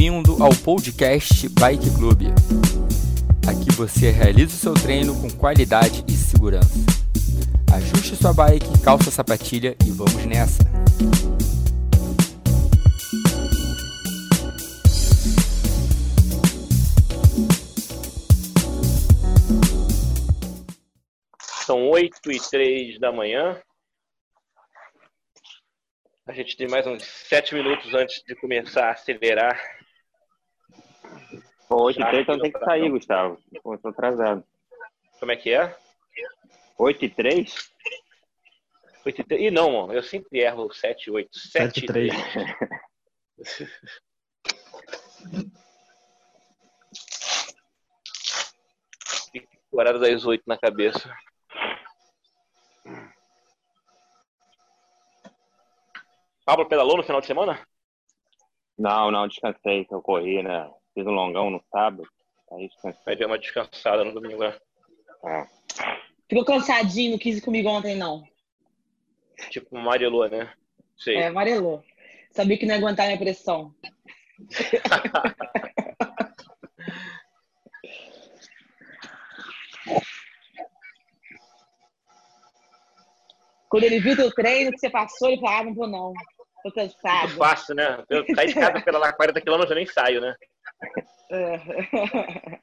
Bem-vindo ao podcast Bike Club. Aqui você realiza o seu treino com qualidade e segurança. Ajuste sua bike, calça a sapatilha e vamos nessa! São 8 e 3 da manhã. A gente tem mais uns 7 minutos antes de começar a acelerar. Pô, 8 e 3 então tem que sair, Gustavo. Pô, tô atrasado. Como é que é? 8 e 3? 8 e 3. Ih, não, mano. Eu sempre erro 7 e 8. 7 e 3. o horário das 8 na cabeça. Pablo pedalou no final de semana? Não, não, descansei, eu corri, né? Fiz um longão no sábado, aí descansei. Aí deu uma descansada no domingo, né? É. Ficou cansadinho, não quis ir comigo ontem, não. Tipo, amarelou, né? Sei. É, amarelou. Sabia que não ia aguentar minha pressão. Quando ele viu teu treino que você passou, ele falou, ah, não vou não. Tô cansado. Muito fácil, né? Eu saí de casa pela lá 40 quilômetros, eu nem saio, né? É.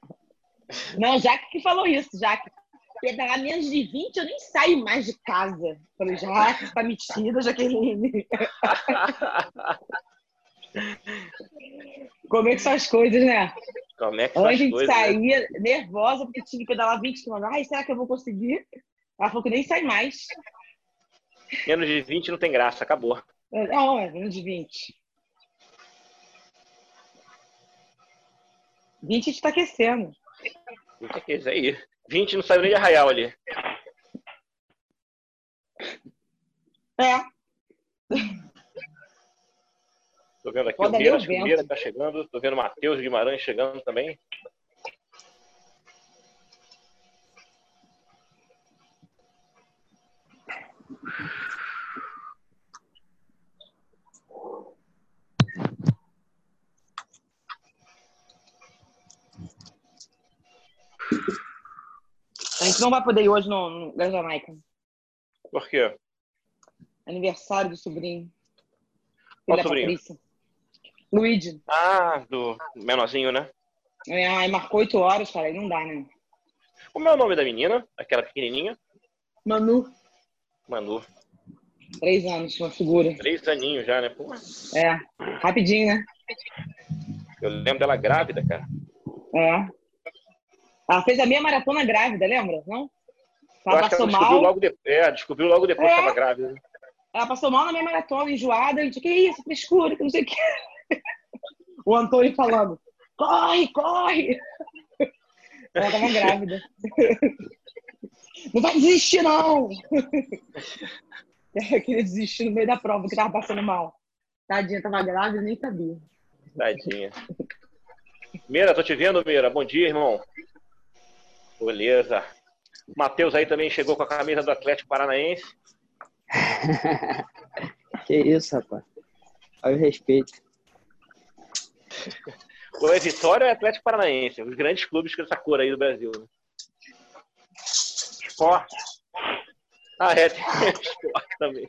Não, Jaque que falou isso, Jaque. Pedalar menos de 20, eu nem saio mais de casa. Falei, Jaque, tá metida, Jaqueline. Como é que são as coisas, né? Como é que coisas? a gente saía né? nervosa porque tinha que pedalar 20 quilômetros. Ai, será que eu vou conseguir? Ela falou que nem sai mais. Menos de 20 não tem graça, acabou. Não, é menos de 20. 20 a gente tá aquecendo. 20 aquece aí. 20 não saiu nem de arraial ali. É. Tô vendo aqui Pode o Meira, o Meira tá chegando. Tô vendo o Matheus Guimarães chegando também. Gente não vai poder ir hoje no, no da Jamaica. Por quê? Aniversário do sobrinho. Qual sobrinho? Patrícia. Luigi. Ah, do menorzinho, né? É, aí marcou oito horas, cara, aí não dá, né? Como é o nome da menina? Aquela pequenininha? Manu. Manu. Três anos, uma figura. Três aninhos já, né? Porra. É, rapidinho, né? Eu lembro dela grávida, cara. É. Ela fez a minha maratona grávida, lembra? Não? Ela passou ela descobriu mal. Logo de... É, descobriu logo depois é. que estava grávida. Ela passou mal na minha maratona, enjoada. Eu disse, que isso, frescura, que não sei o que. O Antônio falando, corre, corre. Ela estava grávida. Não vai desistir, não. Eu queria desistir no meio da prova, que tava passando mal. Tadinha, tava grávida e nem sabia. Tadinha. Meira, tô te vendo, Meira. Bom dia, irmão. Beleza. Matheus aí também chegou com a camisa do Atlético Paranaense. que isso, rapaz. Olha o respeito. O é Vitória é Atlético Paranaense, os grandes clubes com essa cor aí do Brasil. Né? Esporte. Ah, é, tem esporte também.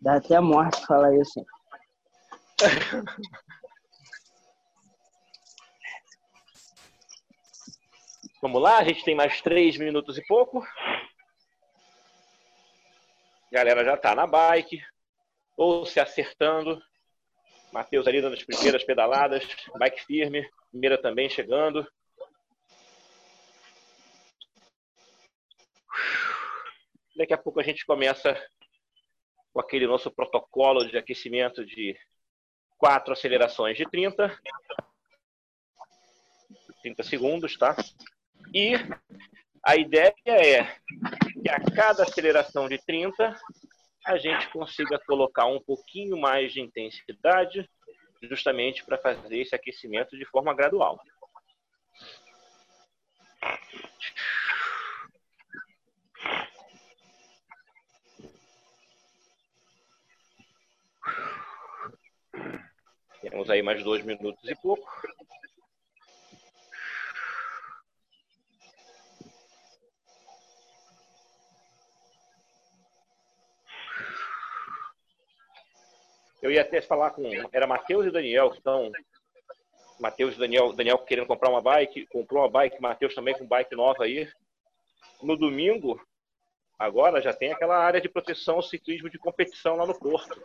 Dá até morte falar isso. Vamos lá, a gente tem mais três minutos e pouco. A galera já tá na bike, ou se acertando. Matheus ali dando as primeiras pedaladas, bike firme, primeira também chegando. Daqui a pouco a gente começa com aquele nosso protocolo de aquecimento de quatro acelerações de 30. 30 segundos, tá? E a ideia é que a cada aceleração de 30, a gente consiga colocar um pouquinho mais de intensidade, justamente para fazer esse aquecimento de forma gradual. Temos aí mais dois minutos e pouco. Eu ia até falar com. Era Matheus e Daniel que estão. Matheus e Daniel, Daniel querendo comprar uma bike, comprou uma bike, Matheus também com bike nova aí. No domingo, agora já tem aquela área de proteção ciclismo de competição lá no Porto.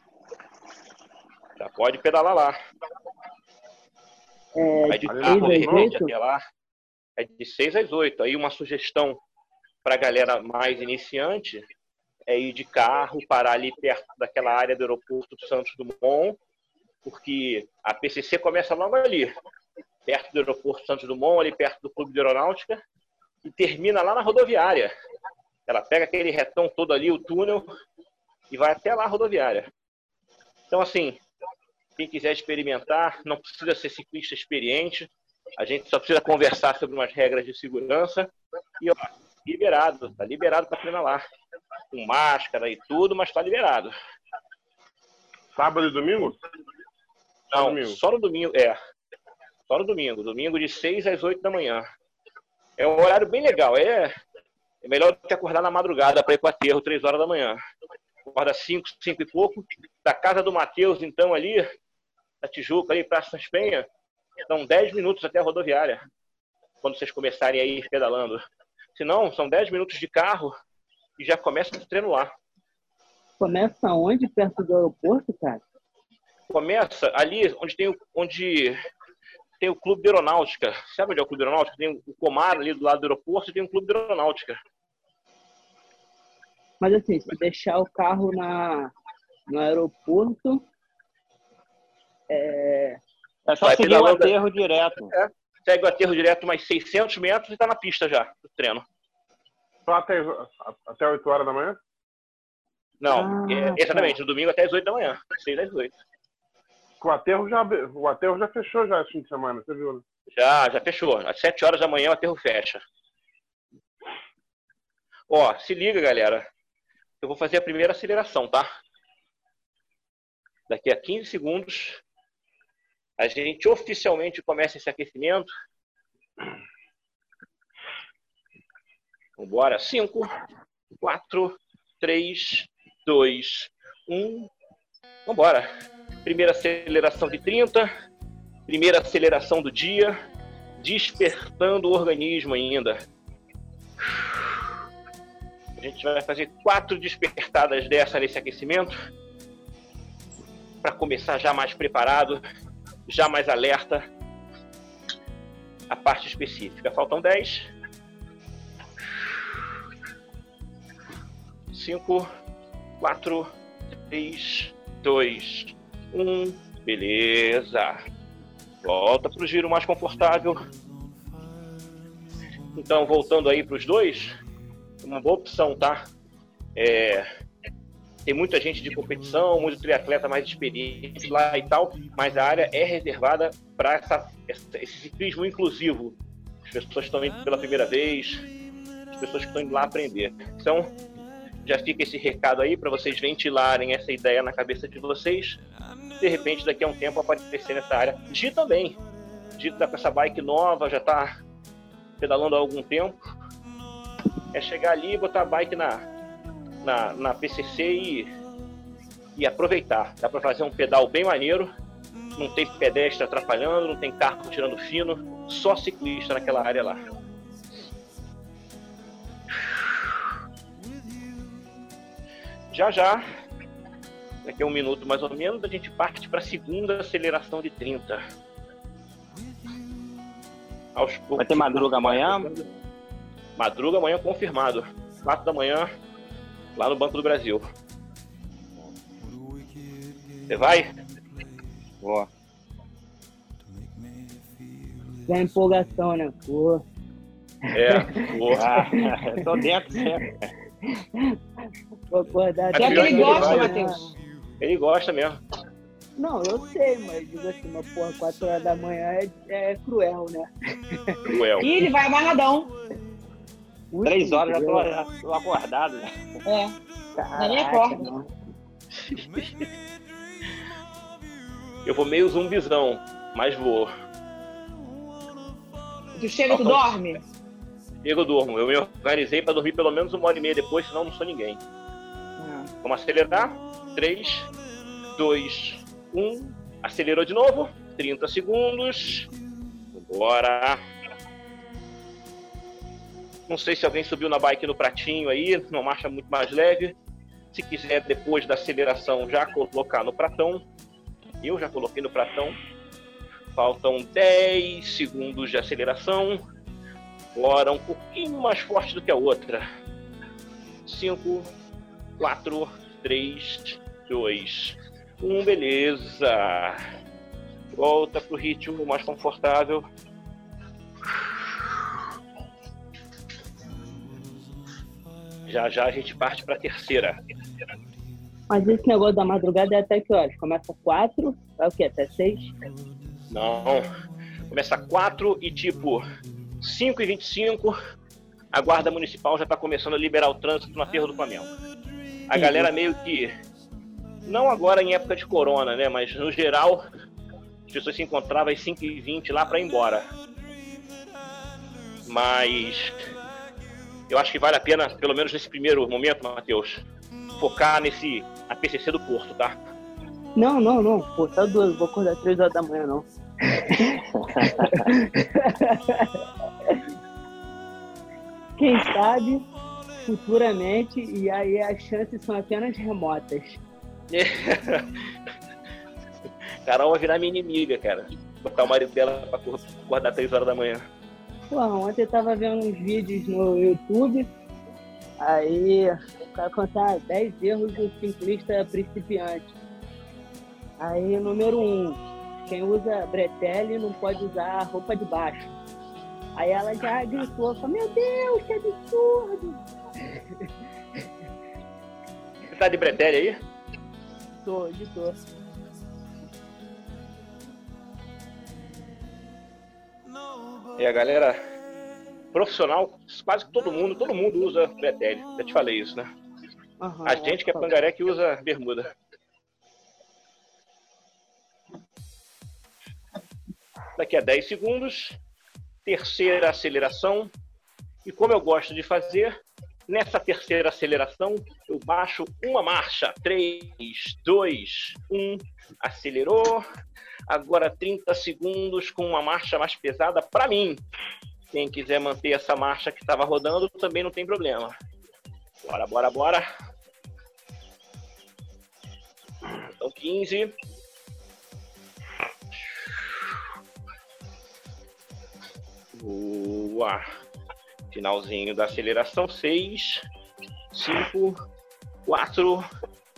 Já pode pedalar lá. É, Vai de carro, de seis às repente, oito? até lá. É de 6 às 8. Aí uma sugestão para a galera mais iniciante é ir de carro, parar ali perto daquela área do aeroporto do Santos Dumont, porque a PCC começa logo ali, perto do aeroporto Santos Dumont, ali perto do Clube de Aeronáutica, e termina lá na rodoviária. Ela pega aquele retão todo ali, o túnel, e vai até lá a rodoviária. Então, assim, quem quiser experimentar, não precisa ser ciclista experiente, a gente só precisa conversar sobre umas regras de segurança e ó, liberado, tá liberado para treinar lá. Com máscara e tudo, mas tá liberado. Sábado e domingo? Só Não, domingo. só no domingo, é. Só no domingo, domingo de 6 às 8 da manhã. É um horário bem legal, é, é melhor do que acordar na madrugada para ir para aterro 3 horas da manhã. Acorda 5, 5 e pouco, da casa do Matheus, então, ali, na Tijuca, ali, Praça Sãs Penha, são 10 minutos até a rodoviária, quando vocês começarem a ir pedalando. Se não, são 10 minutos de carro e já começa o treino lá. Começa onde? Perto do aeroporto, cara? Começa ali onde tem o, onde tem o clube de aeronáutica. Sabe onde é o clube de aeronáutica? Tem o Comar ali do lado do aeroporto e tem um clube de aeronáutica. Mas assim, se deixar o carro na, no aeroporto, é, É só Vai seguir o aterro direto. Segue o aterro direto mais 600 metros e está na pista já, do treino. Só até, até 8 horas da manhã? Não, Ah, é, tá. exatamente, no domingo até as 8 da manhã. 6 às 8. O aterro já, o aterro já fechou já esse fim de semana, você viu, né? Já, já fechou. Às 7 horas da manhã o aterro fecha. Ó, se liga, galera. Eu vou fazer a primeira aceleração, tá? Daqui a 15 segundos, a gente oficialmente começa esse aquecimento. Vambora. 5, 4, 3, 2, 1. Vambora. Primeira aceleração de 30. Primeira aceleração do dia. Despertando o organismo ainda. A gente vai fazer quatro despertadas dessa nesse aquecimento. Para começar já mais preparado, já mais alerta. A parte específica. Faltam 10. 5, 4, 3, 2, 1. Beleza. Volta para o giro mais confortável. Então, voltando aí para os dois, uma boa opção, tá? É, tem muita gente de competição, muito triatleta mais experiente lá e tal, mas a área é reservada para essa, esse ciclismo inclusivo. As pessoas estão indo pela primeira vez, as pessoas que estão indo lá aprender. Então, já fica esse recado aí para vocês ventilarem essa ideia na cabeça de vocês. De repente, daqui a um tempo, aparecer nessa área. Gi também. Gi tá com essa bike nova, já tá pedalando há algum tempo. É chegar ali, botar a bike na, na, na PCC e, e aproveitar. Dá para fazer um pedal bem maneiro. Não tem pedestre atrapalhando, não tem carro tirando fino. Só ciclista naquela área lá. Já já, daqui a um minuto mais ou menos, a gente parte para a segunda aceleração de 30. Aos poucos. Vai ter madruga amanhã? Madruga amanhã confirmado. 4 da manhã, lá no Banco do Brasil. Você vai? Vou. tem empolgação, né? Pô, É. Boa. Ah, eu tô dentro sempre. Vou acordar. Mas É que ele gosta, Matheus. Ele gosta mesmo. Não, eu sei, mas digo assim, uma porra, 4 horas da manhã é, é cruel, né? Cruel. E ele vai amarradão. Ui, Três horas já tô, já tô acordado. né? É. Caraca, minha corda. não. Eu vou meio zumbizão, mas vou. Tu chega, tu dorme? Eu durmo. Eu me organizei para dormir pelo menos uma hora e meia depois, senão não sou ninguém. Ah. Vamos acelerar. 3, 2, 1. Acelerou de novo. 30 segundos. Bora. Não sei se alguém subiu na bike no pratinho aí, uma marcha muito mais leve. Se quiser, depois da aceleração, já colocar no pratão. Eu já coloquei no pratão. Faltam 10 segundos de aceleração. Bora, um pouquinho mais forte do que a outra. 5, 4, 3, 2, 1, beleza. Volta pro ritmo mais confortável. Já já a gente parte para a terceira. Mas esse negócio da madrugada é até que horas? Começa quatro, vai o quê? Até seis? Não. Começa 4 e tipo 5 e 25 a guarda municipal já está começando a liberar o trânsito no aterro do Flamengo. A galera meio que não agora em época de corona, né, mas no geral as pessoas se encontravam às 5 e 20 lá para ir embora. Mas eu acho que vale a pena, pelo menos nesse primeiro momento, Matheus, focar nesse APCC do Porto, tá? Não, não, não. Pô, tá duas, vou acordar três horas da manhã, não. Quem sabe futuramente, e aí as chances são apenas remotas. Carol vai virar minha inimiga, cara. Botar o marido dela pra acordar 3 horas da manhã. Pô, ontem eu tava vendo uns vídeos no YouTube, aí o cara contar 10 erros do ciclista principiante. Aí, número 1, um, quem usa bretelle não pode usar roupa de baixo. Aí ela já gritou, falou, meu Deus, que absurdo! Você tá de bretelle aí? Tô, de tô. E a galera profissional, quase que todo mundo, todo mundo usa bretelle. Já te falei isso, né? Aham, A gente que é pangaré que usa bermuda. Daqui a 10 segundos, terceira aceleração. E como eu gosto de fazer, nessa terceira aceleração, eu baixo uma marcha. 3, 2, 1, acelerou. Agora 30 segundos com uma marcha mais pesada para mim. Quem quiser manter essa marcha que estava rodando também não tem problema. Bora, bora, bora. Então 15. Boa. Finalzinho da aceleração. 6, 5, 4,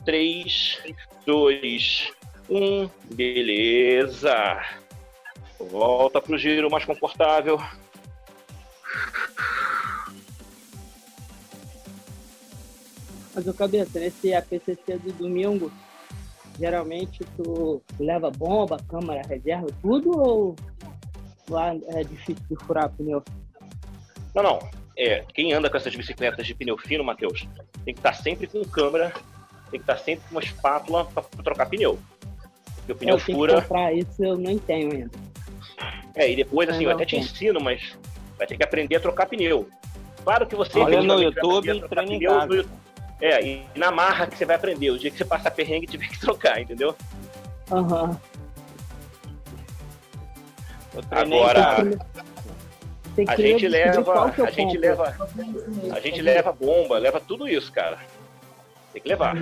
3, 2, 1. Beleza. Volta pro giro mais confortável. Mas o cabeça, nesse APCC do domingo, geralmente tu leva bomba, câmara, reserva, tudo ou lá é difícil de furar pneu? Não, não. É, quem anda com essas bicicletas de pneu fino, Matheus, tem que estar sempre com câmera, tem que estar sempre com uma espátula para trocar pneu. Porque o pneu eu tenho que fura. comprar isso, eu não tenho ainda. É, e depois, assim, eu até te ensino, mas vai ter que aprender a trocar pneu. Claro que você Olha no YouTube treina em casa. no YouTube. É, e na marra que você vai aprender. O dia que você passar perrengue, tiver que trocar, entendeu? Aham. Em Agora. Tem a gente leva, a gente leva, a gente leva bomba, leva tudo isso, cara. Tem que levar.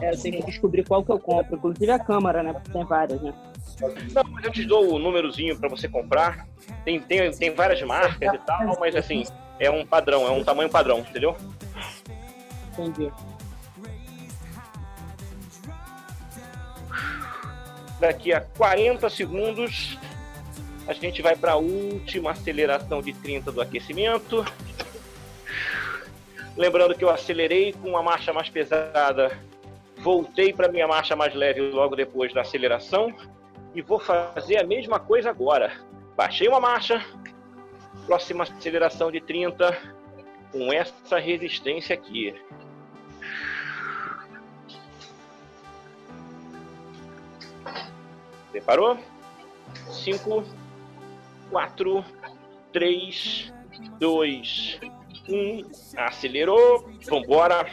É, eu tenho que descobrir qual que eu compro. Inclusive a câmera, né? Porque tem várias, né? Não, mas eu te dou o númerozinho para você comprar. Tem, tem, tem várias marcas e tal, mas assim, é um padrão, é um tamanho padrão, entendeu? Entendi. Daqui a 40 segundos, a gente vai para a última aceleração de 30 do aquecimento. Lembrando que eu acelerei com uma marcha mais pesada, voltei para minha marcha mais leve logo depois da aceleração e vou fazer a mesma coisa agora. Baixei uma marcha, próxima aceleração de 30 com essa resistência aqui. Preparou? 5, 4, 3, 2, 1. Acelerou. Vambora.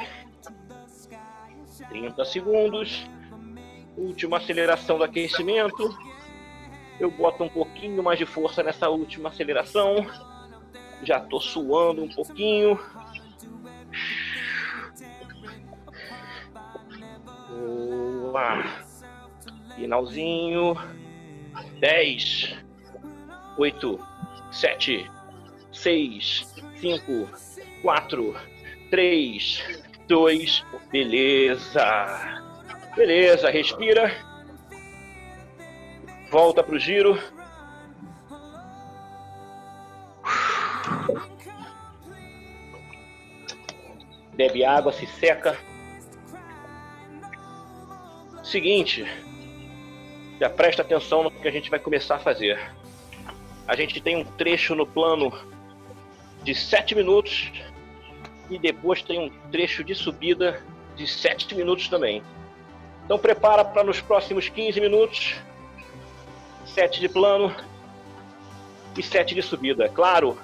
30 segundos. Última aceleração do aquecimento. Eu boto um pouquinho mais de força nessa última aceleração. Já tô suando um pouquinho. Boa. Finalzinho. 10, 8, 7, 6, 5, 4, 3, 2. Beleza. Beleza, respira. Volta pro giro. Bebe água, se seca. Seguinte, já presta atenção no que a gente vai começar a fazer. A gente tem um trecho no plano de 7 minutos e depois tem um trecho de subida de 7 minutos também. Então prepara para nos próximos 15 minutos, 7 de plano e 7 de subida. Claro,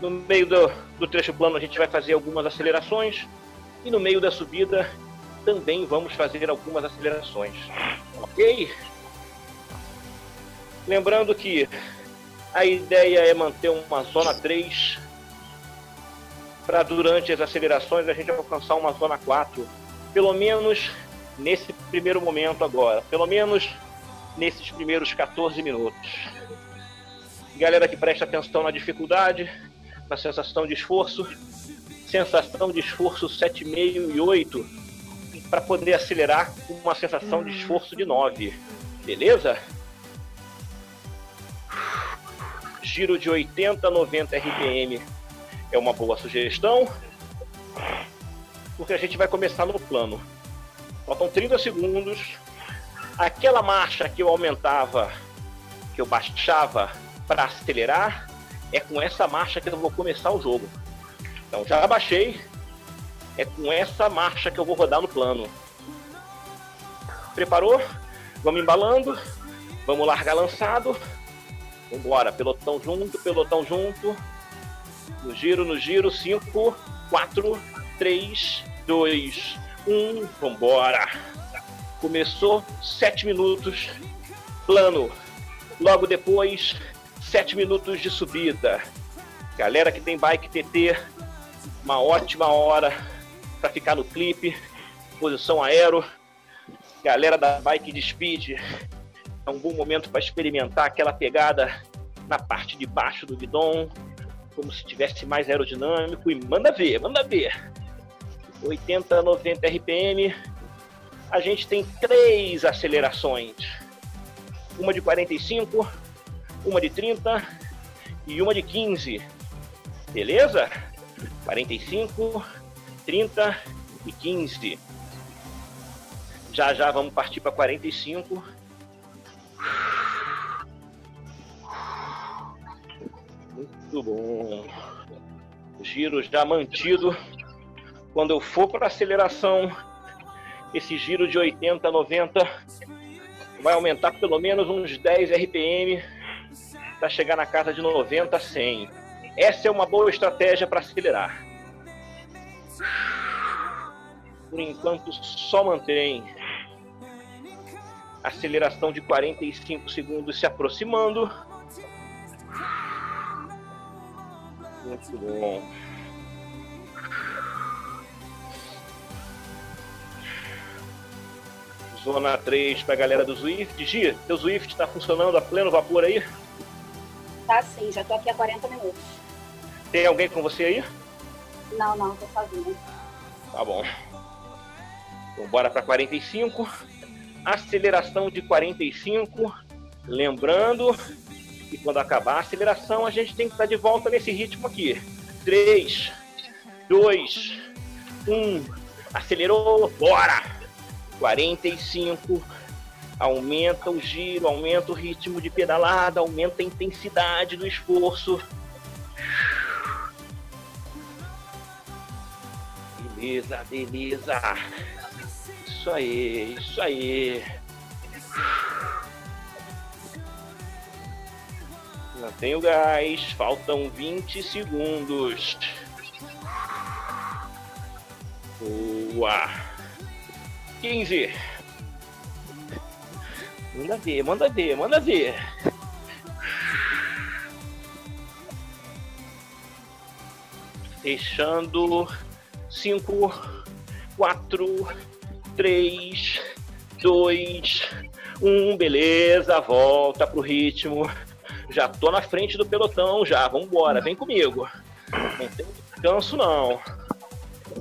no meio do, do trecho plano a gente vai fazer algumas acelerações e no meio da subida também vamos fazer algumas acelerações. Ok? Lembrando que a ideia é manter uma zona 3 para durante as acelerações a gente alcançar uma zona 4, pelo menos nesse primeiro momento agora, pelo menos nesses primeiros 14 minutos. Galera que presta atenção na dificuldade, na sensação de esforço, sensação de esforço 7,5 e 8, para poder acelerar com uma sensação de esforço de 9. Beleza? Giro de 80 a 90 RPM é uma boa sugestão, porque a gente vai começar no plano. Faltam 30 segundos. Aquela marcha que eu aumentava, que eu baixava para acelerar, é com essa marcha que eu vou começar o jogo. Então já baixei, é com essa marcha que eu vou rodar no plano. Preparou? Vamos embalando, vamos largar lançado. Vambora, pelotão junto, pelotão junto. No giro, no giro, 5, 4, 3, 2, 1, vambora. Começou 7 minutos, plano. Logo depois, 7 minutos de subida. Galera que tem bike TT, uma ótima hora para ficar no clipe, posição aero. Galera da bike de speed, é um bom momento para experimentar aquela pegada na parte de baixo do guidão, como se tivesse mais aerodinâmico e manda ver, manda ver. 80, 90 RPM. A gente tem três acelerações. Uma de 45, uma de 30 e uma de 15. Beleza? 45, 30 e 15. Já já vamos partir para 45. Muito bom. Giro já mantido. Quando eu for para aceleração, esse giro de 80 a 90 vai aumentar pelo menos uns 10 RPM para chegar na casa de 90 a 100. Essa é uma boa estratégia para acelerar. Por enquanto, só mantém aceleração de 45 segundos se aproximando. Muito bom. Zona 3 para a galera do Zwift. Gia, teu Zwift está funcionando a pleno vapor aí? Tá sim, já tô aqui há 40 minutos. Tem alguém com você aí? Não, não, tô sozinha. Tá bom. Então bora para 45. Aceleração de 45. Lembrando que quando acabar a aceleração, a gente tem que estar de volta nesse ritmo aqui. 3, 2, 1. Acelerou, bora! 45. Aumenta o giro, aumenta o ritmo de pedalada, aumenta a intensidade do esforço. Beleza, beleza. Isso aí, isso aí. Não tenho gás, faltam 20 segundos. Boa. 15. Manda ver, manda ver, manda ver. Fechando 5, 4, 3, 2, 1. Beleza, volta pro ritmo. Já tô na frente do pelotão, já. Vambora, vem comigo. Não tem descanso, não.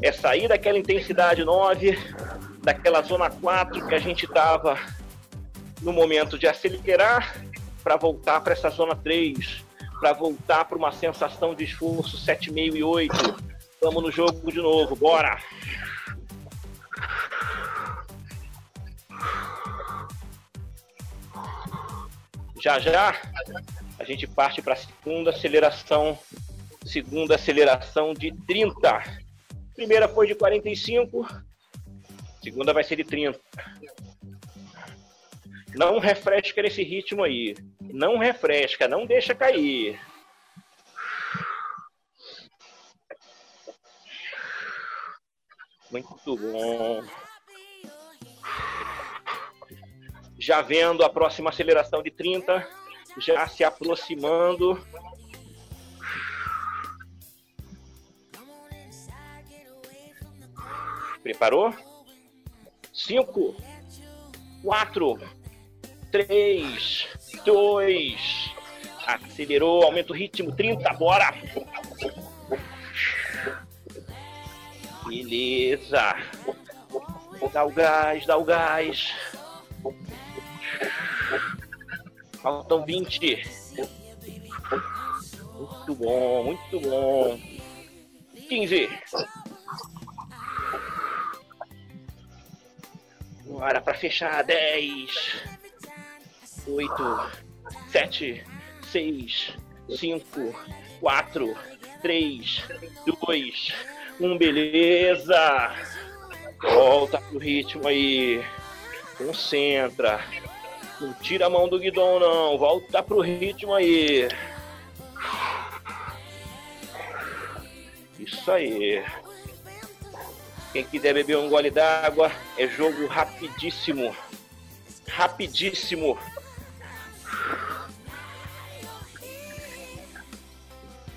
É sair daquela intensidade 9, daquela zona 4 que a gente tava no momento de acelerar para voltar para essa zona 3, para voltar para uma sensação de esforço 7,5 e 8. Vamos no jogo de novo, bora! Já já a gente parte para a segunda aceleração, segunda aceleração de 30. Primeira foi de 45, segunda vai ser de 30. Não refresca nesse ritmo aí. Não refresca, não deixa cair. Muito bom. Já vendo a próxima aceleração de 30, já se aproximando. Preparou? 5, 4, 3, 2, acelerou, aumenta o ritmo, 30, bora! Beleza. Dá o gás, dá o gás. Faltam 20. Muito bom, muito bom. 15. Bora para fechar. 10. 8. 7. 6. 5. 4. 3. 2. Um, beleza. Volta pro ritmo aí. Concentra. Não tira a mão do guidão, não. Volta pro ritmo aí. Isso aí. Quem quiser beber um gole d'água, é jogo rapidíssimo. Rapidíssimo.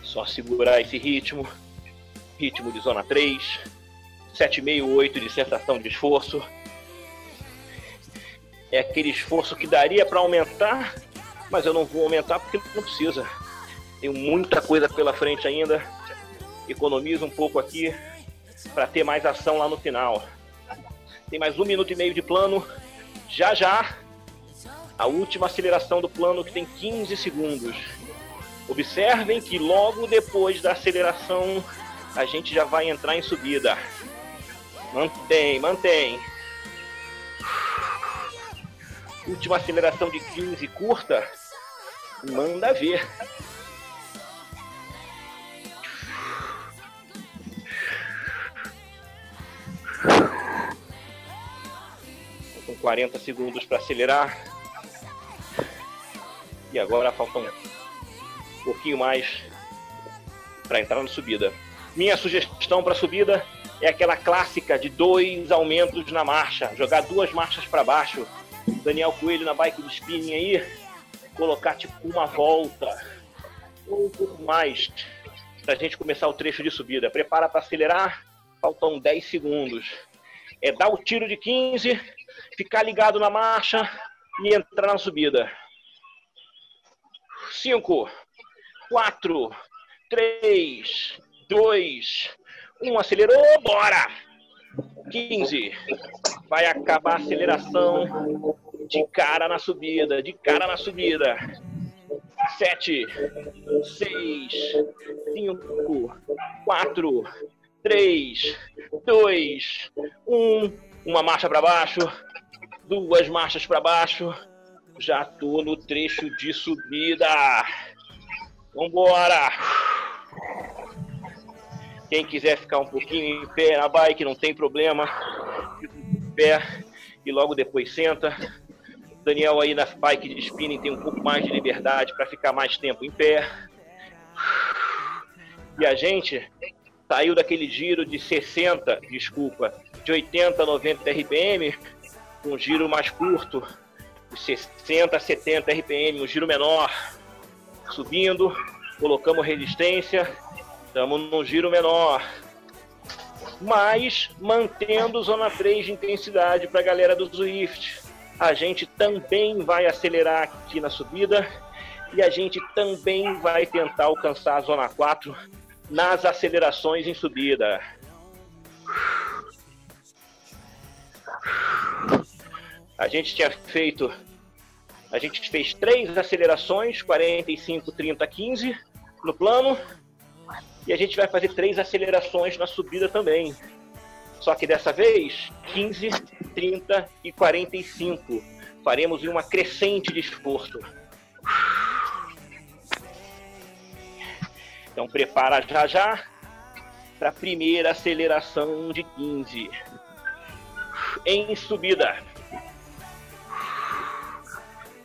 Só segurar esse ritmo ritmo de zona 3, 7,5, 8 de sensação de esforço. É aquele esforço que daria para aumentar, mas eu não vou aumentar porque não precisa. Tenho muita coisa pela frente ainda. Economizo um pouco aqui para ter mais ação lá no final. Tem mais um minuto e meio de plano. Já já, a última aceleração do plano que tem 15 segundos. Observem que logo depois da aceleração a gente já vai entrar em subida. Mantém, mantém. Última aceleração de 15 curta. Manda ver. Com 40 segundos para acelerar. E agora faltam um pouquinho mais para entrar na subida. Minha sugestão para subida é aquela clássica de dois aumentos na marcha, jogar duas marchas para baixo. Daniel Coelho na bike de spinning aí, colocar tipo uma volta ou um pouco mais para a gente começar o trecho de subida. Prepara para acelerar, faltam 10 segundos. É dar o tiro de 15, ficar ligado na marcha e entrar na subida. 5, 4, 3, dois, um, acelerou, bora! 15. Vai acabar a aceleração de cara na subida, de cara na subida. 7, 6, 5, 4, 3, 2, 1. Uma marcha para baixo, duas marchas para baixo. Já tô no trecho de subida. Vambora! Quem quiser ficar um pouquinho em pé na bike, não tem problema. Fica em pé e logo depois senta. Daniel aí na bike de spinning tem um pouco mais de liberdade para ficar mais tempo em pé. E a gente saiu daquele giro de 60, desculpa, de 80 a 90 RPM, um giro mais curto, de 60 a 70 RPM, um giro menor, subindo, colocamos resistência, estamos num giro menor, mas mantendo zona 3 de intensidade para a galera do Zwift. A gente também vai acelerar aqui na subida e a gente também vai tentar alcançar a zona 4 nas acelerações em subida. A gente tinha feito, a gente fez três acelerações, 45, 30, 15 no plano, e a gente vai fazer três acelerações na subida também. Só que dessa vez, 15, 30 e 45. Faremos em uma crescente de esforço. Então prepara já já para a primeira aceleração de 15. Em subida.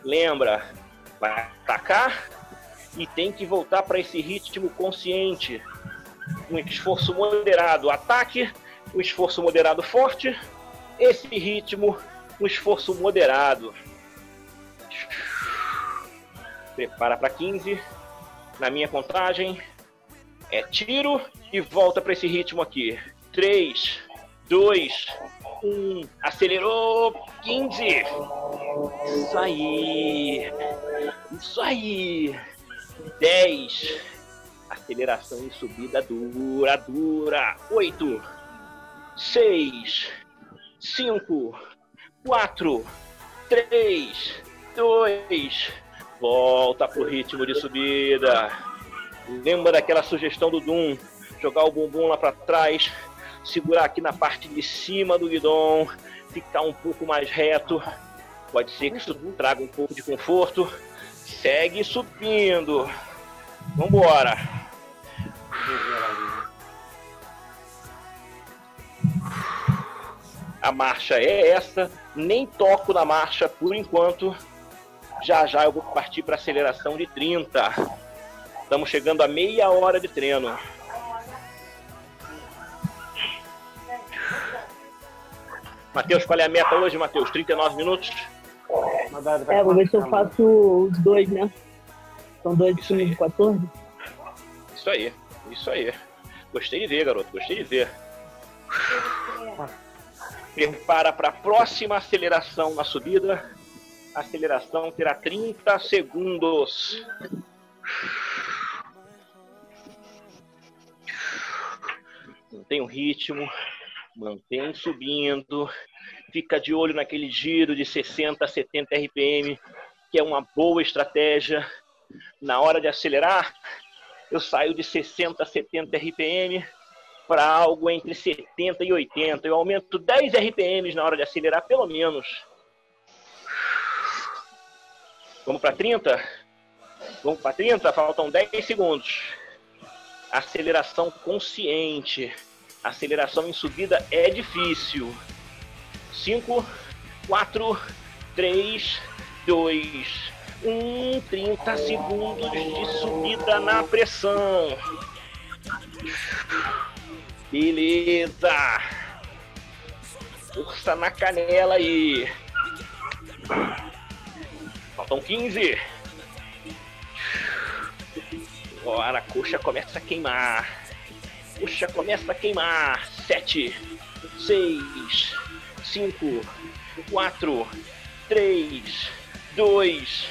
Lembra, vai atacar e tem que voltar para esse ritmo consciente. Um esforço moderado, ataque, um esforço moderado forte, esse ritmo, um esforço moderado. Prepara para 15. Na minha contagem, é tiro e volta para esse ritmo aqui. 3, 2, 1. Acelerou. 15. Isso aí. Isso aí. 10. Aceleração em subida dura, dura. 8, 6, 5, 4, 3, 2. Volta pro ritmo de subida. Lembra daquela sugestão do Doom? Jogar o bumbum lá para trás, segurar aqui na parte de cima do guidão, ficar um pouco mais reto. Pode ser que isso traga um pouco de conforto. Segue subindo. Vambora. A marcha é essa. Nem toco na marcha por enquanto. Já já eu vou partir para aceleração de 30. Estamos chegando a meia hora de treino. Matheus, qual é a meta hoje, Matheus? 39 minutos? É, vou ver se eu faço os dois, né? São dois de 14. Isso aí, isso aí. Gostei de ver, garoto, gostei de ver. Prepara para a próxima aceleração na subida. Aceleração terá 30 segundos. Mantém o ritmo, mantém subindo, fica de olho naquele giro de 60 a 70 RPM, que é uma boa estratégia. Na hora de acelerar, eu saio de 60 a 70 RPM para algo entre 70 e 80. Eu aumento 10 RPMs na hora de acelerar, pelo menos. Vamos para 30? Vamos para 30? Faltam 10 segundos. Aceleração consciente. Aceleração em subida é difícil. 5, 4, 3, 2, 1. 30 segundos de subida na pressão. Beleza. Força na canela aí. Faltam 15. Agora a coxa começa a queimar. Coxa começa a queimar. 7, 6, 5, 4, 3, 2,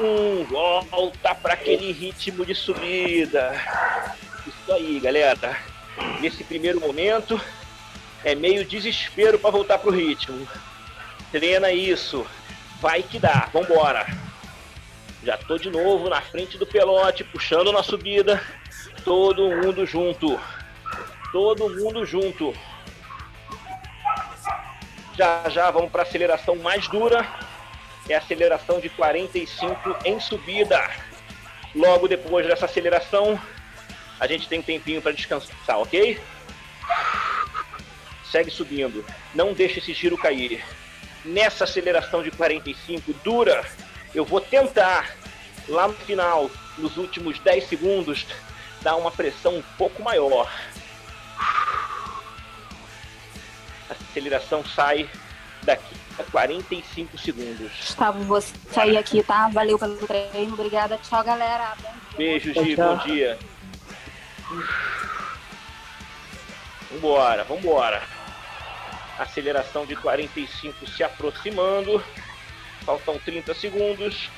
1. Volta para aquele ritmo de subida. Isso aí, galera. Nesse primeiro momento é meio desespero para voltar pro ritmo. Treina isso. Vai que dá. Vambora. Já tô de novo na frente do pelote, puxando na subida. Todo mundo junto. Todo mundo junto. Já já vamos para aceleração mais dura. É aceleração de 45 em subida. Logo depois dessa aceleração, a gente tem um tempinho para descansar, ok? Segue subindo. Não deixe esse giro cair. nessa aceleração de 45 dura, eu vou tentar lá no final, nos últimos 10 segundos, dar uma pressão um pouco maior. A aceleração sai daqui a 45 segundos. Gustavo, vou sair aqui, tá? Valeu pelo treino, obrigada. Tchau, galera. Beijo, Gi, bom dia. Vambora, vambora. Aceleração de 45 se aproximando. Faltam 30 segundos.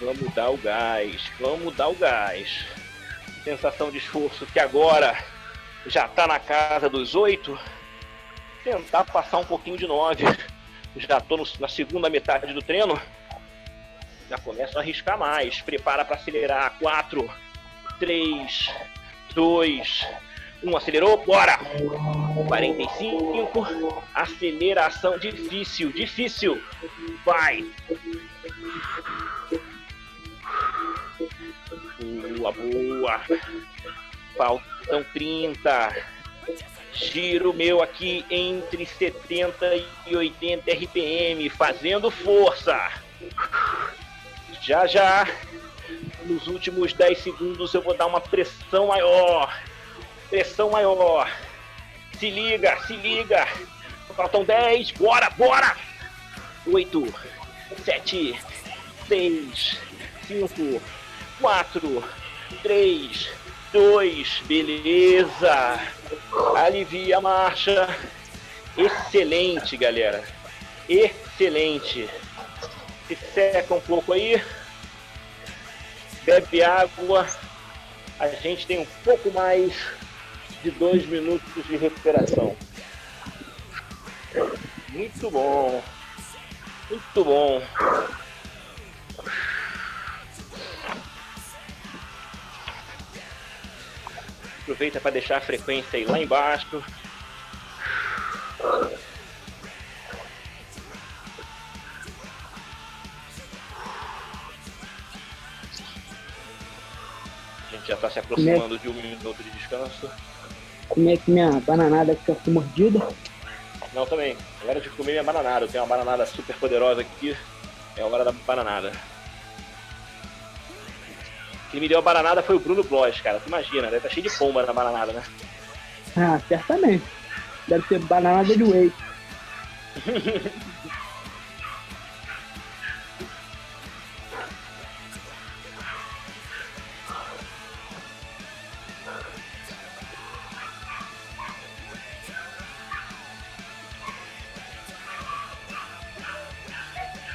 Vamos dar o gás, vamos dar o gás. Sensação de esforço que agora já tá na casa dos oito. Tentar passar um pouquinho de nove. Já no- na segunda metade do treino. Já começo a arriscar mais. Prepara para acelerar. Quatro, três, dois, um. Acelerou, bora! 45. Aceleração difícil, difícil. Vai! Boa, boa. Faltam 30. Giro meu aqui entre 70 e 80 RPM, fazendo força. Já já, nos últimos 10 segundos, eu vou dar uma pressão maior. Pressão maior. Se liga, se liga. Faltam 10, bora, bora. 8, 7, 6, 5, 4, 3, 2, beleza. Alivia a marcha. Excelente, galera. Excelente. Se seca um pouco aí. Bebe água. A gente tem um pouco mais de dois minutos de recuperação. Muito bom. Muito bom. Aproveita para deixar a frequência aí lá embaixo. A gente já está se aproximando de um minuto de descanso. Comer aqui minha bananada que eu fui mordida. Não, também. É hora de comer minha bananada. Eu tenho uma bananada super poderosa aqui. É hora da bananada. Quem me deu a bananada foi o Bruno Blois, cara. Tu imagina, deve estar cheio de pomba na bananada, né? Ah, certamente. Deve ser bananada de whey.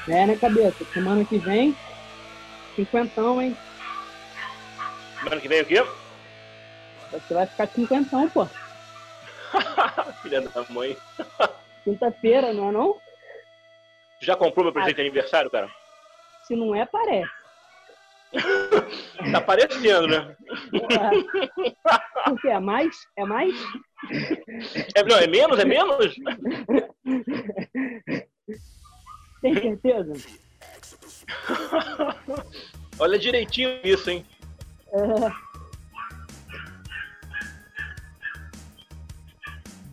É, né, cabeça? Semana que vem, cinquentão, hein? Semana que vem o quê? Você vai ficar cinquentão, pô. Filha da mãe. Quinta-feira, não é não? Já comprou meu presente de aniversário, cara? Se não é, parece. Tá parecendo, né? Por quê? É mais? É mais? É, não, é menos? É menos? Tem certeza? Olha direitinho isso, hein?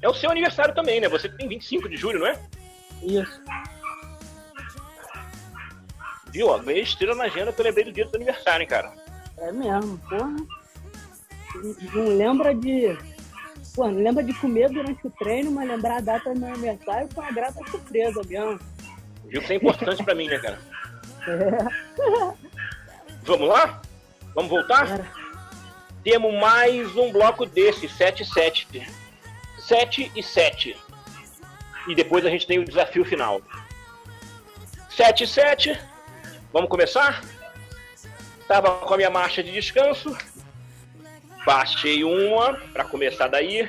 É, o seu aniversário também, né? Você tem 25 de julho, não é? isso. Viu? Ó, ganhei estrela na agenda que eu lembrei do dia do aniversário, hein, cara. É mesmo, porra. Não lembra de. Pô, não lembra de comer durante o treino, mas lembrar a data do meu aniversário foi uma grata surpresa mesmo. Viu que isso é importante pra mim, né, cara? É, Vamos lá? Vamos voltar? cara. Temos mais um bloco desse, 7 e 7. 7 e 7. E depois a gente tem o desafio final. 7 e 7. Vamos começar? Tava com a minha marcha de descanso. Baixei uma para começar daí.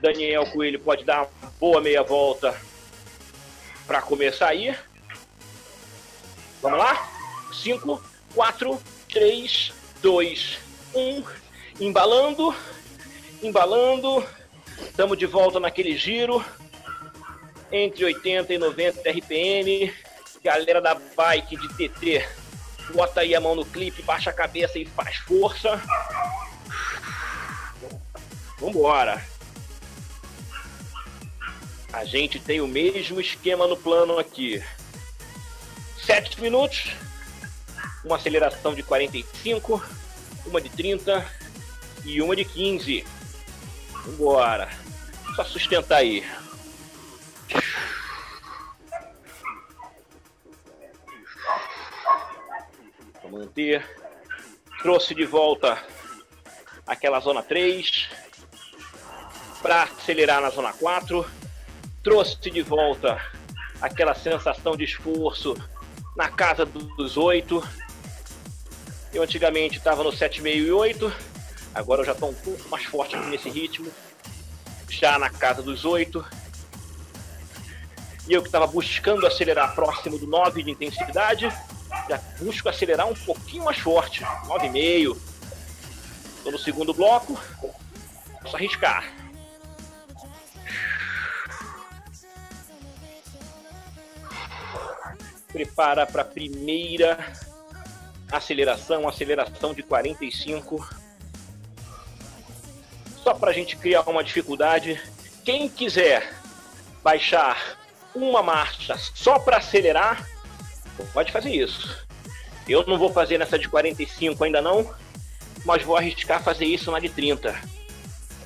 Daniel Coelho pode dar uma boa meia volta para começar aí. Vamos lá? 5, 4, 3, 2, 1. Embalando, embalando. Estamos de volta naquele giro. Entre 80 e 90 RPM. Galera da bike de TT Bota aí a mão no clipe, baixa a cabeça e faz força. Vambora. A gente tem o mesmo esquema no plano aqui. 7 minutos, uma aceleração de 45, uma de 30 e uma de 15. Vambora. Só sustentar aí. Vou manter. Trouxe de volta aquela zona 3 para acelerar na zona 4. Trouxe de volta aquela sensação de esforço na casa dos 8. Eu antigamente estava no 7,5 e 8. Agora eu já estou um pouco mais forte aqui nesse ritmo. Já na casa dos 8. E eu que estava buscando acelerar próximo do 9 de intensidade, já busco acelerar um pouquinho mais forte. 9,5. Estou no segundo bloco. Posso arriscar. Prepara para a primeira aceleração, aceleração de 45. Só para a gente criar uma dificuldade. Quem quiser baixar uma marcha só para acelerar, pode fazer isso. Eu não vou fazer nessa de 45 ainda não, mas vou arriscar fazer isso na de 30,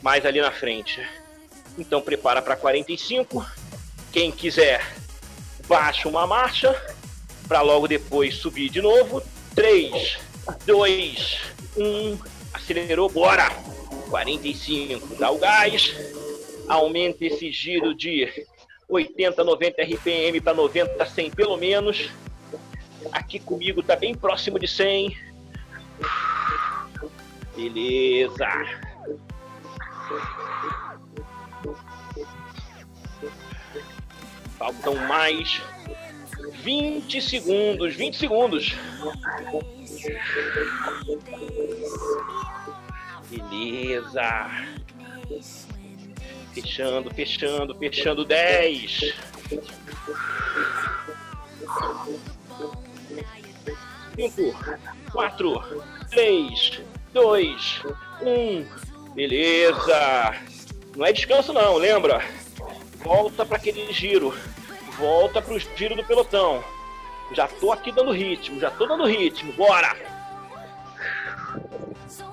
mais ali na frente. Então prepara para 45. Quem quiser, baixa uma marcha para logo depois subir de novo. 3, 2, 1, acelerou, bora! 45, dá o gás, aumenta esse giro de 80, 90 RPM para 90, 100 pelo menos. Aqui comigo tá bem próximo de 100. Beleza. Faltam mais 20 segundos, 20 segundos. Beleza. Fechando, fechando, fechando 10. 5, 4, 3, 2, 1. Beleza. Não é descanso não, lembra? Volta para aquele giro. Volta para o giro do pelotão. Já tô aqui dando ritmo, já tô dando ritmo. Bora!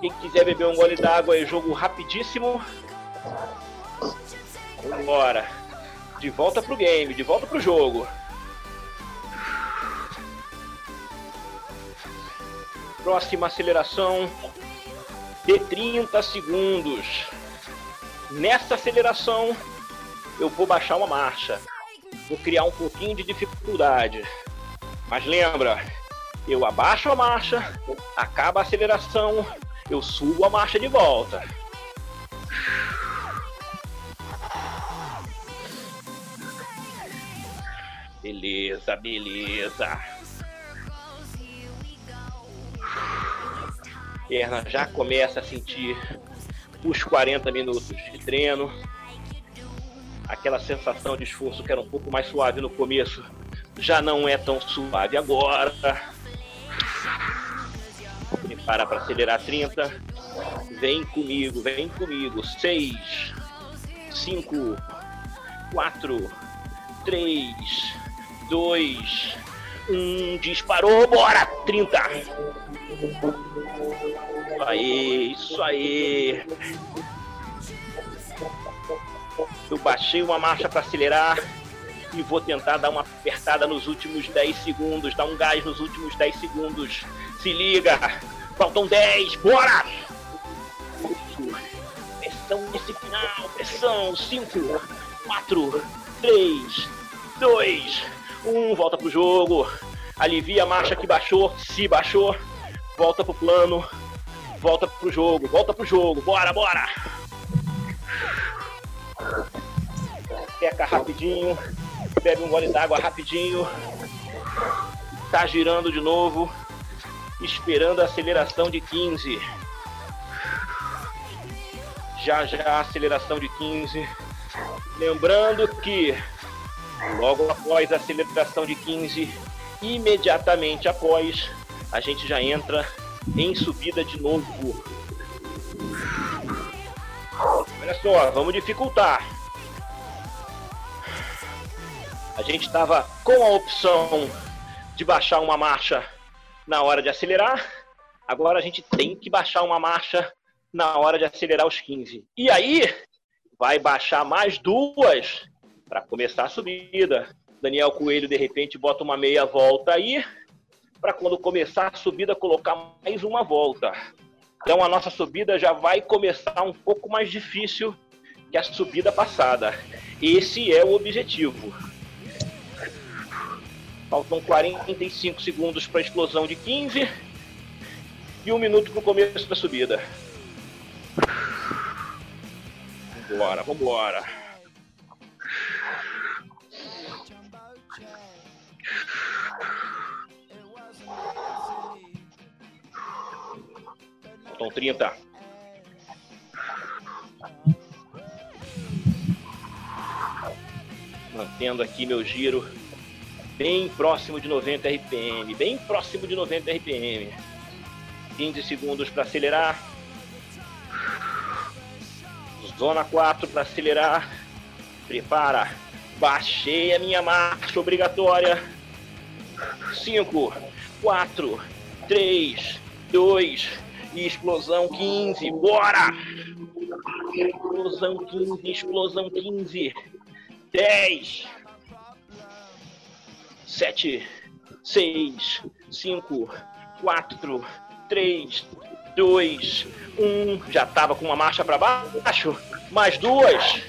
Quem quiser beber um gole d'água é jogo rapidíssimo. Vambora. De volta pro game, de volta pro jogo. Próxima aceleração de 30 segundos. Nessa aceleração, eu vou baixar uma marcha. Vou criar um pouquinho de dificuldade. Mas lembra, eu abaixo a marcha, acaba a aceleração, eu subo a marcha de volta. Beleza, beleza. Perna já começa a sentir os 40 minutos de treino. Aquela sensação de esforço que era um pouco mais suave no começo já não é tão suave agora. Prepara para acelerar 30. Vem comigo, vem comigo. 6, 5, 4, 3, 2, 1. Disparou, bora! 30. Aí, isso aí. Eu baixei uma marcha para acelerar e vou tentar dar uma apertada nos últimos 10 segundos, dar um gás nos últimos 10 segundos. Se liga! Faltam 10, bora! Pressão nesse final, pressão. 5, 4, 3, 2, 1. Volta pro jogo. Alivia a marcha que baixou, se baixou. Volta pro plano. Volta pro jogo, volta pro jogo. Bora, bora! Peca rapidinho bebe um gole d'água rapidinho. Tá girando de novo. Esperando a aceleração de 15. Já já aceleração de 15. Lembrando que logo após a aceleração de 15, imediatamente após, a gente já entra em subida de novo. Olha só, vamos dificultar. A gente estava com a opção de baixar uma marcha na hora de acelerar. Agora a gente tem que baixar uma marcha na hora de acelerar os 15. E aí, vai baixar mais duas para começar a subida. Daniel Coelho, de repente, bota uma meia volta aí, para quando começar a subida, colocar mais uma volta. Então a nossa subida já vai começar um pouco mais difícil que a subida passada. Esse é o objetivo. Faltam 45 segundos para a explosão de 15 e um minuto para o começo da subida. Vambora, vambora. Faltam 30. Mantendo aqui meu giro bem próximo de 90 RPM, bem próximo de 90 RPM. 15 segundos para acelerar. Zona 4 para acelerar. Prepara. Baixei a minha marcha obrigatória. 5, 4, 3, 2 e explosão 15. Bora! Explosão 15, explosão 15. 10, 7, 6, 5, 4, 3, 2, 1. Já estava com uma marcha para baixo. Mais duas.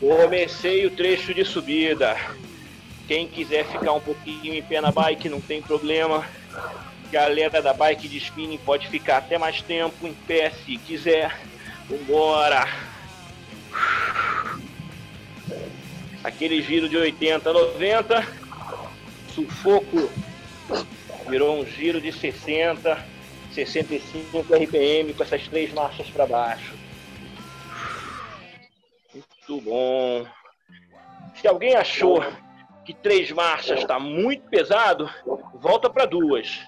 Comecei o trecho de subida. Quem quiser ficar um pouquinho em pé na bike, não tem problema. Galera da bike de spinning pode ficar até mais tempo em pé se quiser. Vambora! Aquele giro de 80, 90. Sufoco virou um giro de 60, 65 RPM com essas três marchas para baixo. Muito bom. Se alguém achou que três marchas está muito pesado, volta para duas,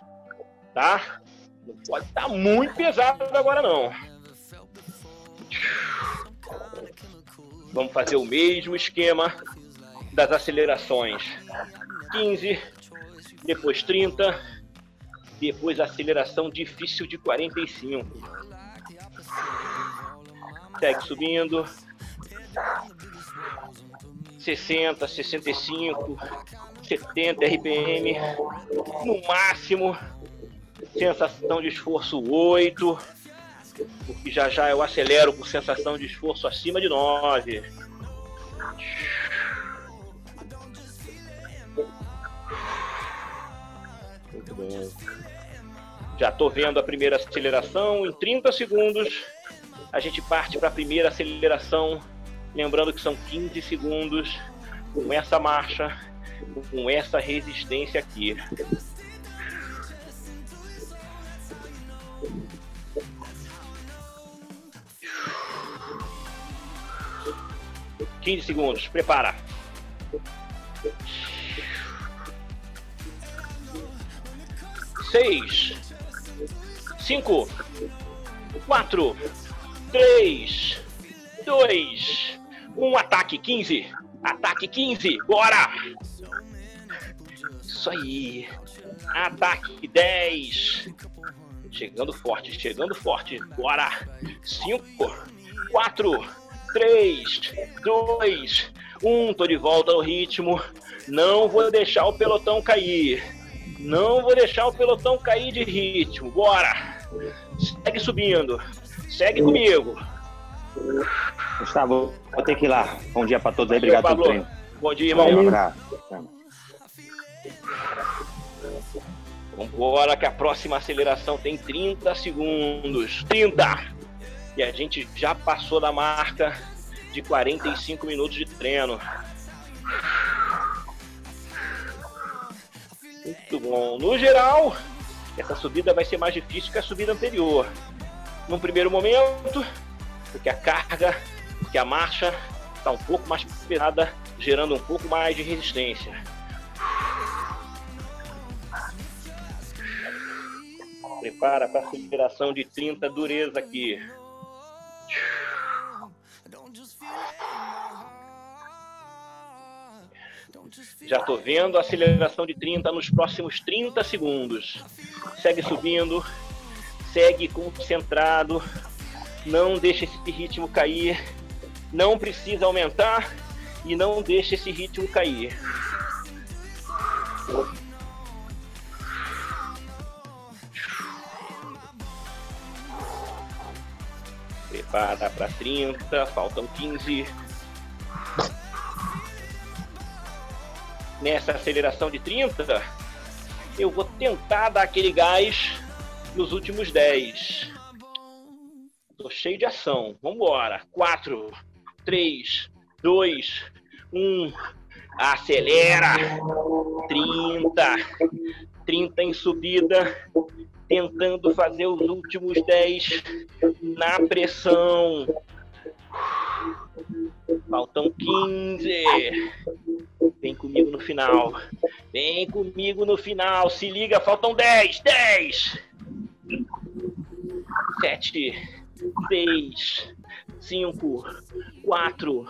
tá? Não pode estar tá muito pesado agora não. Vamos fazer o mesmo esquema das acelerações. 15, depois 30, depois aceleração difícil de 45. Segue subindo. 60, 65, 70 RPM, no máximo, sensação de esforço 8, porque já já eu acelero por sensação de esforço acima de 9. Muito bem. Já estou vendo a primeira aceleração em 30 segundos. A gente parte para a primeira aceleração Lembrando que são 15 segundos com essa marcha, com essa resistência aqui. Quinze segundos, prepara. Seis, cinco, quatro, três, dois, um ataque 15. Ataque 15. Bora! Isso aí. Ataque 10. Chegando forte, chegando forte. Bora! 5, 4, 3, 2, 1. Tô de volta ao ritmo. Não vou deixar o pelotão cair. Não vou deixar o pelotão cair de ritmo. Bora! Segue subindo. Segue comigo. Gustavo, vou ter que ir lá. Bom dia para todos aí, obrigado pelo treino. Bom dia, irmão. Um abraço. Vambora que a próxima aceleração tem 30 segundos. 30! E a gente já passou da marca de 45 minutos de treino. Muito bom. No geral, essa subida vai ser mais difícil que a subida anterior. Num primeiro momento, porque a carga, porque a marcha está um pouco mais pesada, gerando um pouco mais de resistência. Prepara para aceleração de 30, dureza aqui. Já tô vendo a aceleração de 30 nos próximos 30 segundos. Segue subindo, segue concentrado, não deixa esse ritmo cair, não precisa aumentar e não deixa esse ritmo cair. Prepara para 30, faltam 15. Nessa aceleração de 30, eu vou tentar dar aquele gás nos últimos 10. Tô cheio de ação. Vambora. 4, 3, 2, 1. Acelera. 30. 30 em subida. Tentando fazer os últimos 10 na pressão. Faltam 15. Vem comigo no final. Vem comigo no final. Se liga, faltam 10. 10. 7 seis, cinco, quatro,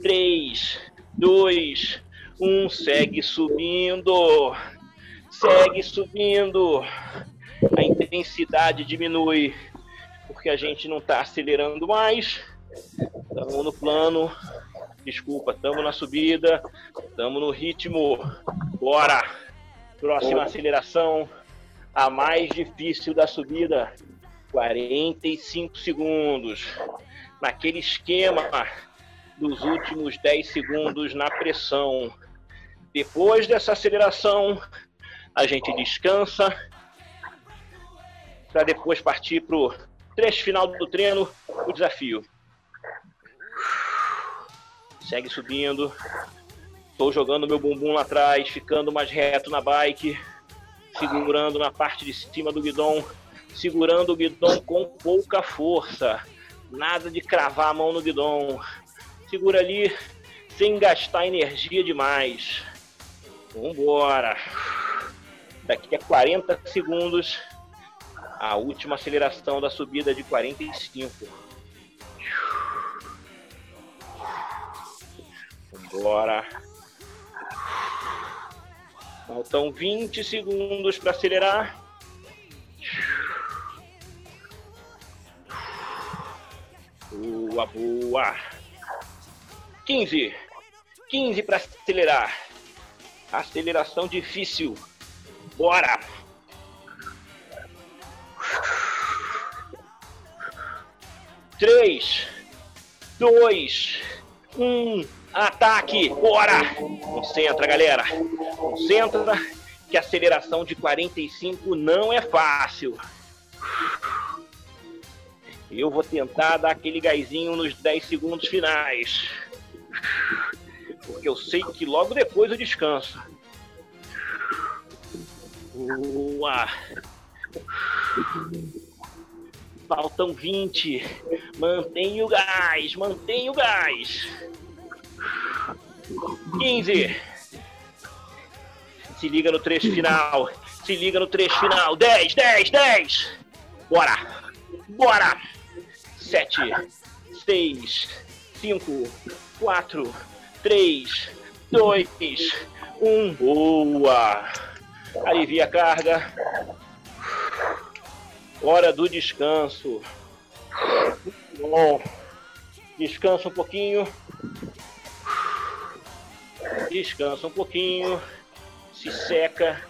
três, dois, um. Segue subindo, segue subindo. A intensidade diminui porque a gente não está acelerando mais. Estamos no plano. Desculpa, estamos na subida, estamos no ritmo. Bora! Próxima aceleração, a mais difícil da subida. 45 segundos. Naquele esquema dos últimos 10 segundos na pressão. Depois dessa aceleração, a gente descansa para depois partir para o trecho final do treino, o desafio. Segue subindo. Estou jogando meu bumbum lá atrás, ficando mais reto na bike, segurando na parte de cima do guidão segurando o guidão com pouca força. Nada de cravar a mão no guidão. Segura ali sem gastar energia demais. Vambora. Daqui a 40 segundos, a última aceleração da subida de 45. Vambora. Faltam 20 segundos para acelerar. Boa, boa. 15. 15 para acelerar. Aceleração difícil. Bora. Três, dois, um, ataque, bora! Concentra, galera. Concentra que a aceleração de 45 não é fácil. Eu vou tentar dar aquele gásinho nos 10 segundos finais. Porque eu sei que logo depois eu descanso. Boa! Faltam 20. Mantenha o gás, mantenha o gás. 15. Se liga no trecho final. Se liga no trecho final. 10, 10, 10. Bora! Bora! sete, seis, cinco, quatro, três, dois, um. Boa! Alivia a carga. Hora do descanso. bom. Descansa um pouquinho. Descansa um pouquinho. Se seca.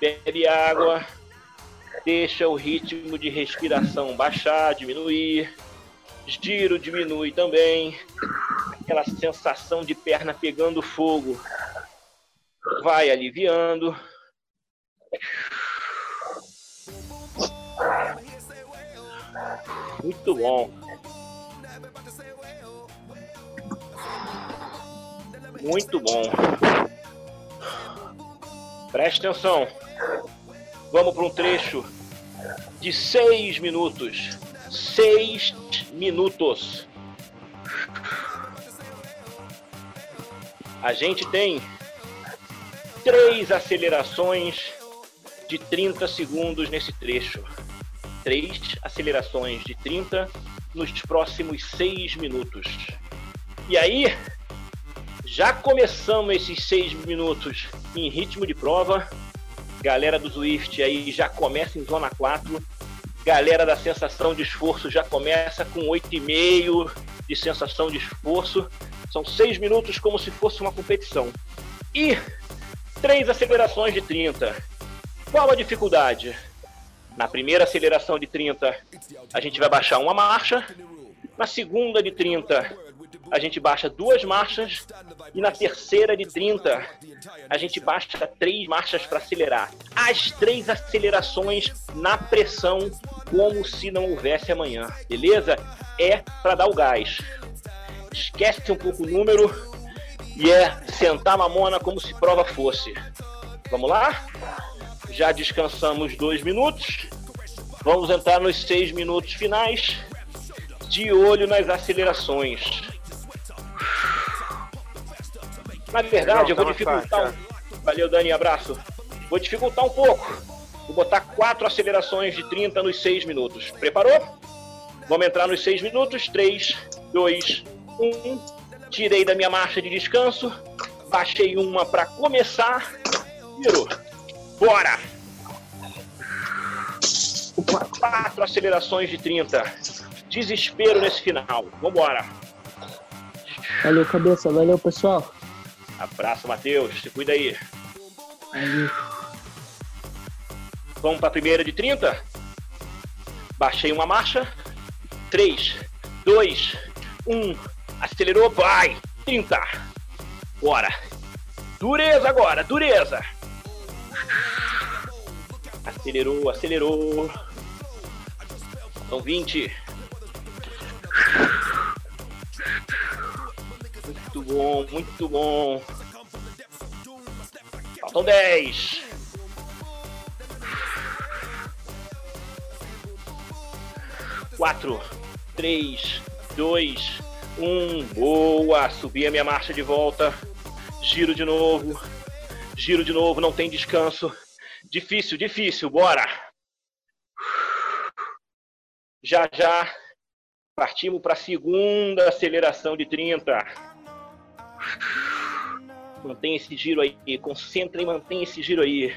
Bebe água. Deixa o ritmo de respiração baixar, diminuir giro diminui também, aquela sensação de perna pegando fogo vai aliviando. Muito bom. Muito bom. Preste atenção. Vamos para um trecho de seis minutos. Seis minutos. A gente tem três acelerações de 30 segundos nesse trecho. Três acelerações de 30 nos próximos 6 minutos. E aí, já começamos esses 6 minutos em ritmo de prova. Galera do Zwift aí já começa em zona 4. Galera da sensação de esforço já começa com 8,5 de sensação de esforço. São 6 minutos como se fosse uma competição. E três acelerações de 30. Qual a dificuldade? Na primeira aceleração de 30, a gente vai baixar uma marcha. Na segunda de 30, a gente baixa duas marchas. E na terceira de 30, a gente baixa três marchas para acelerar. As três acelerações na pressão, como se não houvesse amanhã, beleza? É para dar o gás. Esquece um pouco o número e é sentar mamona como se prova fosse. Vamos lá? Já descansamos dois minutos. Vamos entrar nos seis minutos finais. De olho nas acelerações. Na verdade, eu vou dificultar. Um... Valeu, Dani, abraço. Vou dificultar um pouco. Vou botar quatro acelerações de 30 nos seis minutos. Preparou? Vamos entrar nos seis minutos. 3, 2, 1. Tirei da minha marcha de descanso. Baixei uma para começar. Virou. Bora! Quatro acelerações de 30. Desespero nesse final. Vambora. Valeu, cabeça. Valeu, pessoal. Abraço, Matheus. Se cuida aí. Valeu. Vamos para a primeira de 30. Baixei uma marcha. 3, 2, 1. Acelerou, vai. 30. Bora. Dureza agora, dureza. Acelerou, acelerou. São 20. Muito bom, muito bom. Faltam 10. Quatro, três, dois, um. Boa! Subi a minha marcha de volta. Giro de novo. Giro de novo, não tem descanso. Difícil, difícil, bora! Já já partimos para a segunda aceleração de 30. Mantém esse giro aí, concentra e mantém esse giro aí.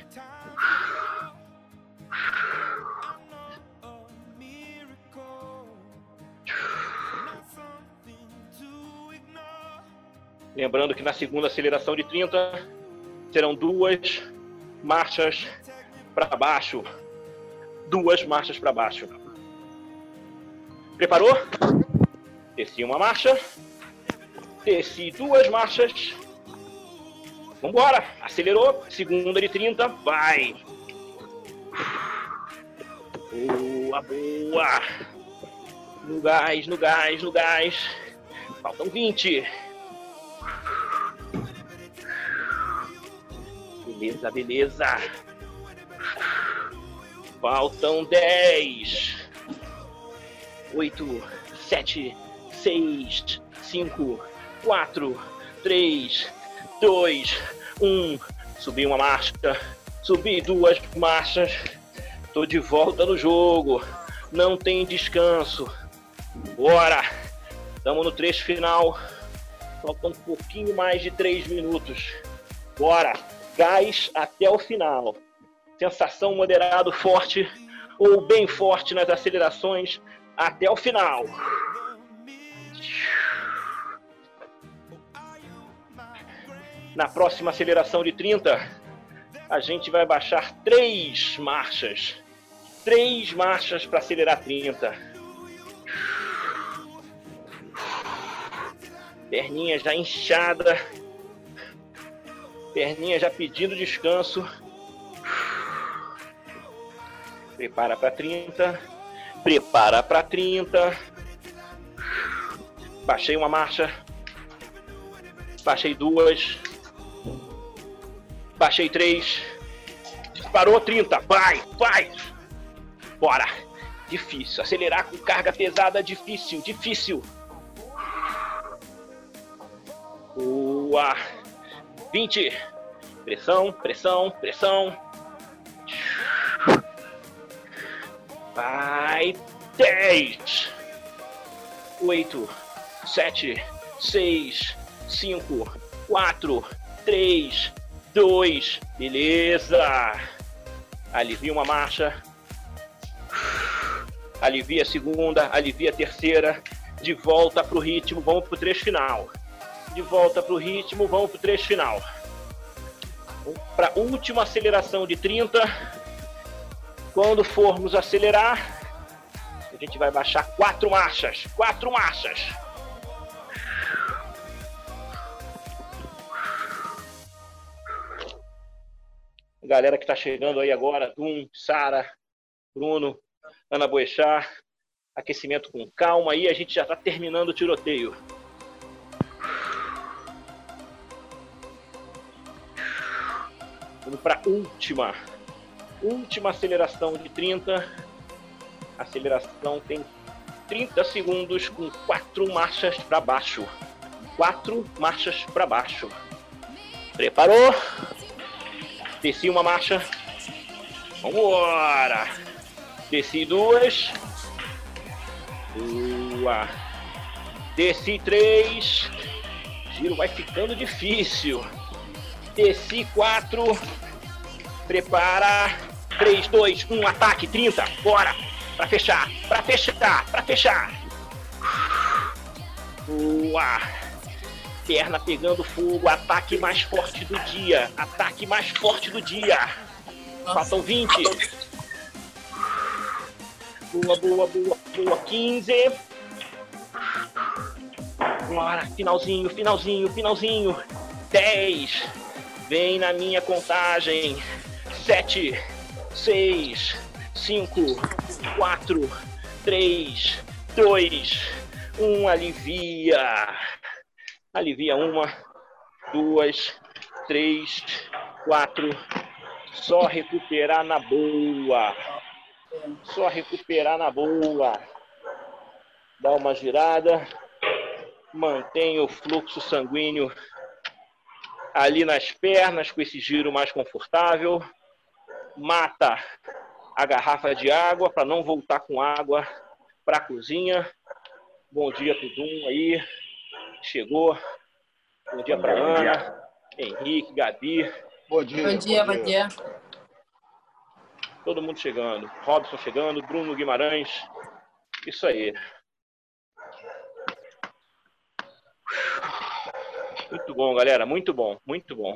Lembrando que na segunda aceleração de 30 serão duas marchas para baixo. Duas marchas para baixo. Preparou? Desci uma marcha. Desci duas marchas. Vambora. Acelerou. Segunda de 30. Vai. Boa, boa. No gás, no gás, no gás. Faltam 20. Beleza, beleza. Faltam 10. 8, 7, 6, 5, 4, 3, 2, 1. Subi uma marcha. Subi duas marchas. Tô de volta no jogo. Não tem descanso. Bora! Estamos no trecho final. Faltam um pouquinho mais de 3 minutos. Bora! Gás até o final. Sensação moderado forte ou bem forte nas acelerações até o final. Na próxima aceleração de 30, a gente vai baixar três marchas. Três marchas para acelerar 30. Perninha já inchada. Perninha já pedindo descanso. Prepara para 30. Prepara para 30. Baixei uma marcha. Baixei duas. Baixei três. Disparou 30. Vai, vai. Bora. Difícil. Acelerar com carga pesada, difícil, difícil. Boa. 20. Pressão, pressão, pressão. Vai. 10, 8, 7, 6, 5, 4, 3, 2. Beleza. Alivia uma marcha. Alivia a segunda, alivia a terceira. De volta para o ritmo, vamos para o trecho final. De volta para o ritmo, vamos para o trecho final. Para a última aceleração de 30. Quando formos acelerar, a gente vai baixar quatro marchas. Quatro marchas. Galera que está chegando aí agora, Dum, Sara, Bruno, Ana Boechat. Aquecimento com calma aí, a gente já está terminando o tiroteio. Vamos para a última. Última aceleração de 30. Aceleração tem 30 segundos com quatro marchas para baixo. Quatro marchas para baixo. Preparou? Desci uma marcha. Vambora! Desci duas. Boa. Desci três. Giro vai ficando difícil. Desci quatro. Prepara. 3, 2, 1, ataque, 30. Bora! Pra fechar, pra fechar, pra fechar. Boa! Perna pegando fogo, ataque mais forte do dia. Ataque mais forte do dia. Faltam 20. Boa, boa, boa, boa. 15. Bora, finalzinho, finalzinho, finalzinho. 10. Vem na minha contagem. 7, 6, 5, 4, 3, 2, 1. Alivia. Alivia uma, duas, três, quatro. Só recuperar na boa. Só recuperar na boa. Dá uma girada. Mantém o fluxo sanguíneo ali nas pernas com esse giro mais confortável. Mata a garrafa de água para não voltar com água para a cozinha. Bom dia pro Dum aí. Chegou. Bom dia para Ana, Henrique, Gabi. Bom dia. Bom dia, bom dia. Todo mundo chegando. Robson chegando, Bruno Guimarães. Isso aí. Muito bom, galera. Muito bom, muito bom.